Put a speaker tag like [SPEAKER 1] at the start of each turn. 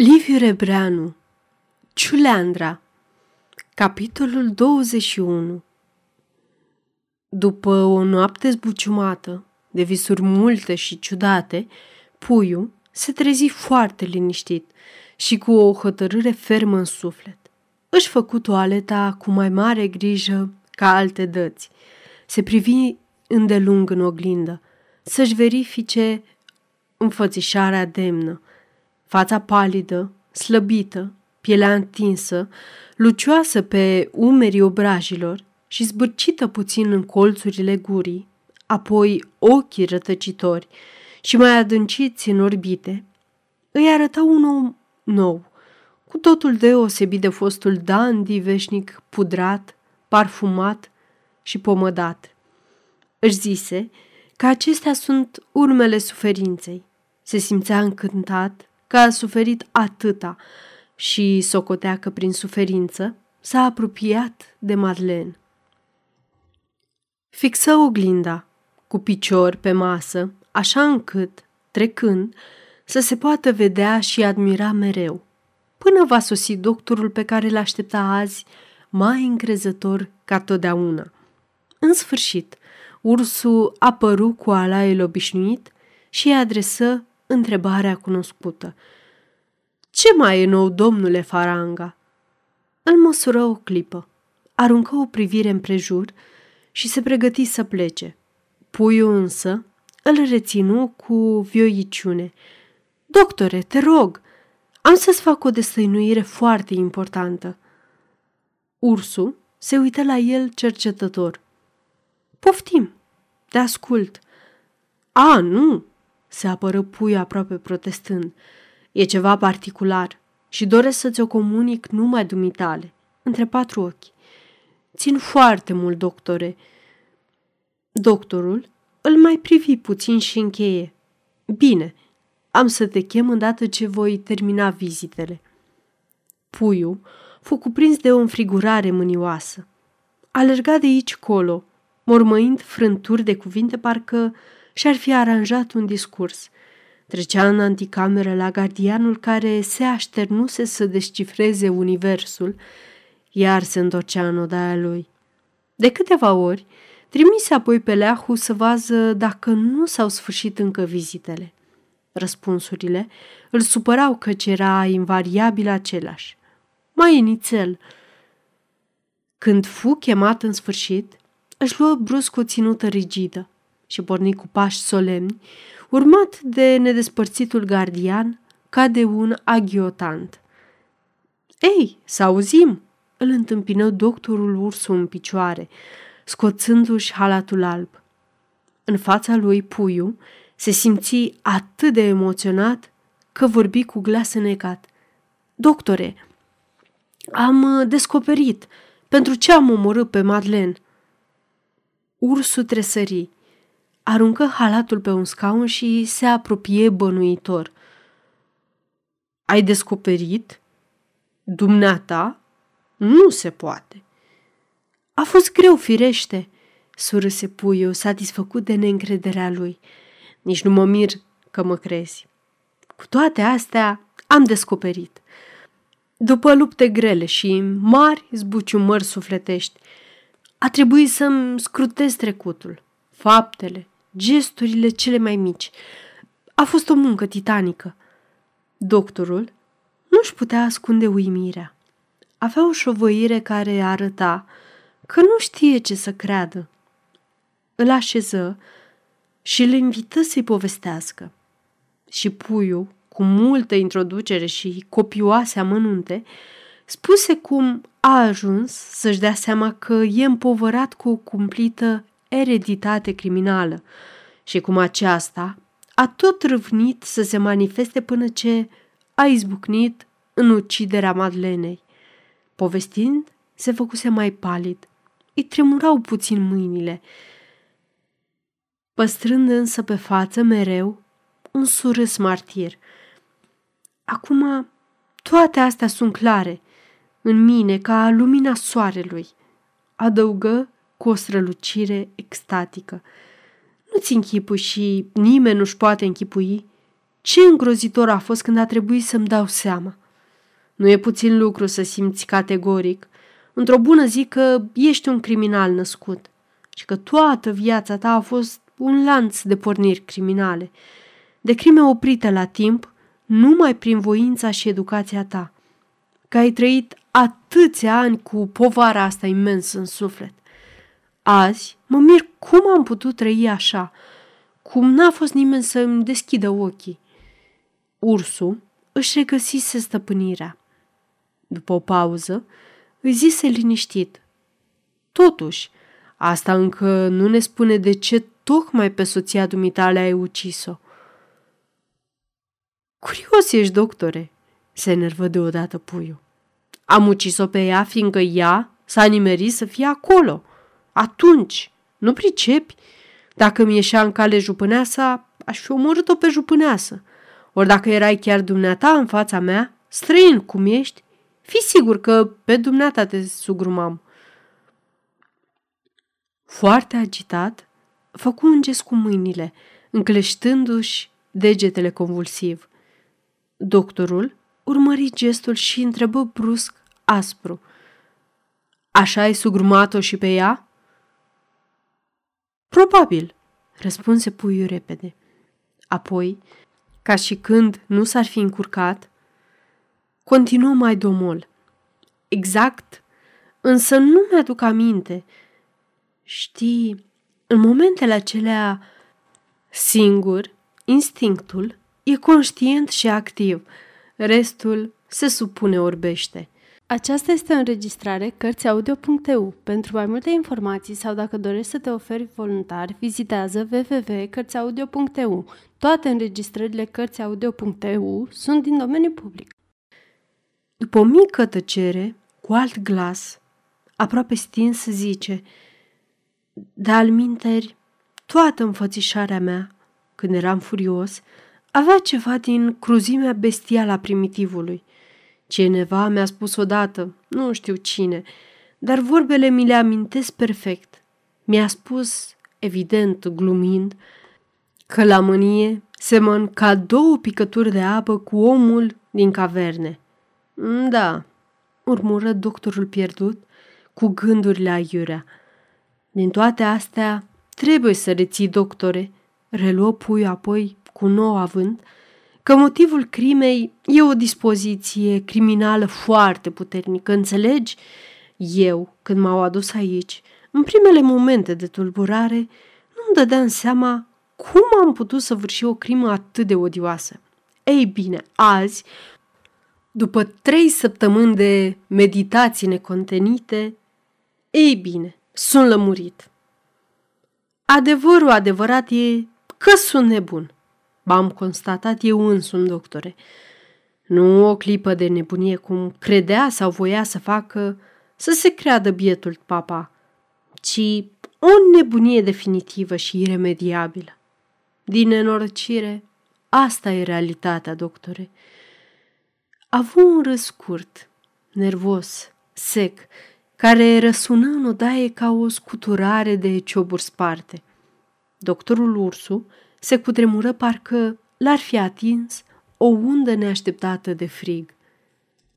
[SPEAKER 1] Liviu Rebreanu Ciuleandra Capitolul 21 După o noapte zbuciumată, de visuri multe și ciudate, puiul se trezi foarte liniștit și cu o hotărâre fermă în suflet. Își făcu toaleta cu mai mare grijă ca alte dăți. Se privi îndelung în oglindă, să-și verifice înfățișarea demnă – fața palidă, slăbită, pielea întinsă, lucioasă pe umerii obrajilor și zbârcită puțin în colțurile gurii, apoi ochii rătăcitori și mai adânciți în orbite, îi arăta un om nou, cu totul deosebit de fostul dandy veșnic pudrat, parfumat și pomădat. Își zise că acestea sunt urmele suferinței. Se simțea încântat că a suferit atâta și socotea că prin suferință s-a apropiat de Madeleine. Fixă oglinda cu picior pe masă, așa încât, trecând, să se poată vedea și admira mereu, până va sosi doctorul pe care îl aștepta azi mai încrezător ca totdeauna. În sfârșit, ursul apăru cu alaiul obișnuit și îi adresă întrebarea cunoscută. Ce mai e nou, domnule Faranga? Îl măsură o clipă, aruncă o privire împrejur și se pregăti să plece. Puiul însă îl reținu cu vioiciune. Doctore, te rog, am să-ți fac o destăinuire foarte importantă. Ursul se uită la el cercetător. Poftim, te ascult. A, nu, se apără puiul aproape protestând. E ceva particular și doresc să-ți o comunic numai dumitale, între patru ochi. Țin foarte mult, doctore. Doctorul îl mai privi puțin și încheie. Bine, am să te chem îndată ce voi termina vizitele. Puiul fu cuprins de o înfrigurare mânioasă. Alerga de aici colo, mormăind frânturi de cuvinte parcă și-ar fi aranjat un discurs. Trecea în anticameră la gardianul care se așternuse să descifreze universul, iar se întorcea în odaia lui. De câteva ori, trimise apoi pe Leahu să vază dacă nu s-au sfârșit încă vizitele. Răspunsurile îl supărau căci era invariabil același. Mai e nițel. Când fu chemat în sfârșit, își luă brusc o ținută rigidă și porni cu pași solemni, urmat de nedespărțitul gardian ca de un aghiotant. Ei, să auzim!" îl întâmpină doctorul ursul în picioare, scoțându-și halatul alb. În fața lui Puiu se simți atât de emoționat că vorbi cu glas înecat. Doctore, am descoperit pentru ce am omorât pe Madeleine. Ursul tresării aruncă halatul pe un scaun și se apropie bănuitor. Ai descoperit? Dumneata? Nu se poate. A fost greu, firește, surâse puiul, satisfăcut de neîncrederea lui. Nici nu mă mir că mă crezi. Cu toate astea, am descoperit. După lupte grele și mari zbuciumări sufletești, a trebuit să-mi scrutez trecutul, faptele, gesturile cele mai mici. A fost o muncă titanică. Doctorul nu-și putea ascunde uimirea. Avea o șovăire care arăta că nu știe ce să creadă. Îl așeză și îl invită să-i povestească. Și puiul, cu multă introducere și copioase amănunte, spuse cum a ajuns să-și dea seama că e împovărat cu o cumplită ereditate criminală și cum aceasta a tot râvnit să se manifeste până ce a izbucnit în uciderea Madlenei. Povestind, se făcuse mai palid. Îi tremurau puțin mâinile, păstrând însă pe față mereu un surâs martir. Acum toate astea sunt clare în mine ca lumina soarelui, adăugă cu o strălucire extatică. Nu-ți închipui și nimeni nu-și poate închipui Ce îngrozitor a fost când a trebuit să-mi dau seama. Nu e puțin lucru să simți categoric, într-o bună zi, că ești un criminal născut și că toată viața ta a fost un lanț de porniri criminale, de crime oprite la timp, numai prin voința și educația ta, că ai trăit atâția ani cu povara asta imensă în suflet. Azi mă mir cum am putut trăi așa, cum n-a fost nimeni să îmi deschidă ochii. Ursul își regăsise stăpânirea. După o pauză, îi zise liniștit. Totuși, asta încă nu ne spune de ce tocmai pe soția dumitale ai ucis-o. Curios ești, doctore, se enervă deodată puiul. Am ucis-o pe ea, fiindcă ea s-a nimerit să fie acolo. Atunci, nu pricepi? Dacă mi ieșea în cale jupâneasa, aș fi omorât-o pe jupâneasă. Ori dacă erai chiar dumneata în fața mea, străin cum ești, fi sigur că pe dumneata te sugrumam. Foarte agitat, făcu un gest cu mâinile, încleștându-și degetele convulsiv. Doctorul urmări gestul și întrebă brusc, aspru. Așa ai sugrumat-o și pe ea? Probabil, răspunse puiul repede. Apoi, ca și când nu s-ar fi încurcat, continuă mai domol. Exact, însă nu mi-aduc aminte. Știi, în momentele acelea, singur, instinctul e conștient și activ, restul se supune orbește.
[SPEAKER 2] Aceasta este o înregistrare Cărțiaudio.eu. Pentru mai multe informații sau dacă dorești să te oferi voluntar, vizitează www.cărțiaudio.eu. Toate înregistrările Cărțiaudio.eu sunt din domeniu public.
[SPEAKER 1] După o mică tăcere, cu alt glas, aproape stins, zice De alminteri, toată înfățișarea mea, când eram furios, avea ceva din cruzimea bestială a primitivului. Cineva mi-a spus odată, nu știu cine, dar vorbele mi le amintesc perfect. Mi-a spus, evident glumind, că la mânie semăn ca două picături de apă cu omul din caverne. Da, urmură doctorul pierdut, cu gândurile aiurea. Din toate astea, trebuie să reții, doctore, reluă puiul apoi cu nou avânt, că motivul crimei e o dispoziție criminală foarte puternică, înțelegi? Eu, când m-au adus aici, în primele momente de tulburare, nu-mi dădeam seama cum am putut să vârși o crimă atât de odioasă. Ei bine, azi, după trei săptămâni de meditații necontenite, ei bine, sunt lămurit. Adevărul adevărat e că sunt nebun. B-am constatat eu însumi, doctore. Nu o clipă de nebunie cum credea sau voia să facă să se creadă bietul papa, ci o nebunie definitivă și iremediabilă. Din nenorocire, asta e realitatea, doctore. A avut un râs scurt, nervos, sec, care răsună în odaie ca o scuturare de cioburi sparte. Doctorul Ursu se cutremură parcă l-ar fi atins o undă neașteptată de frig.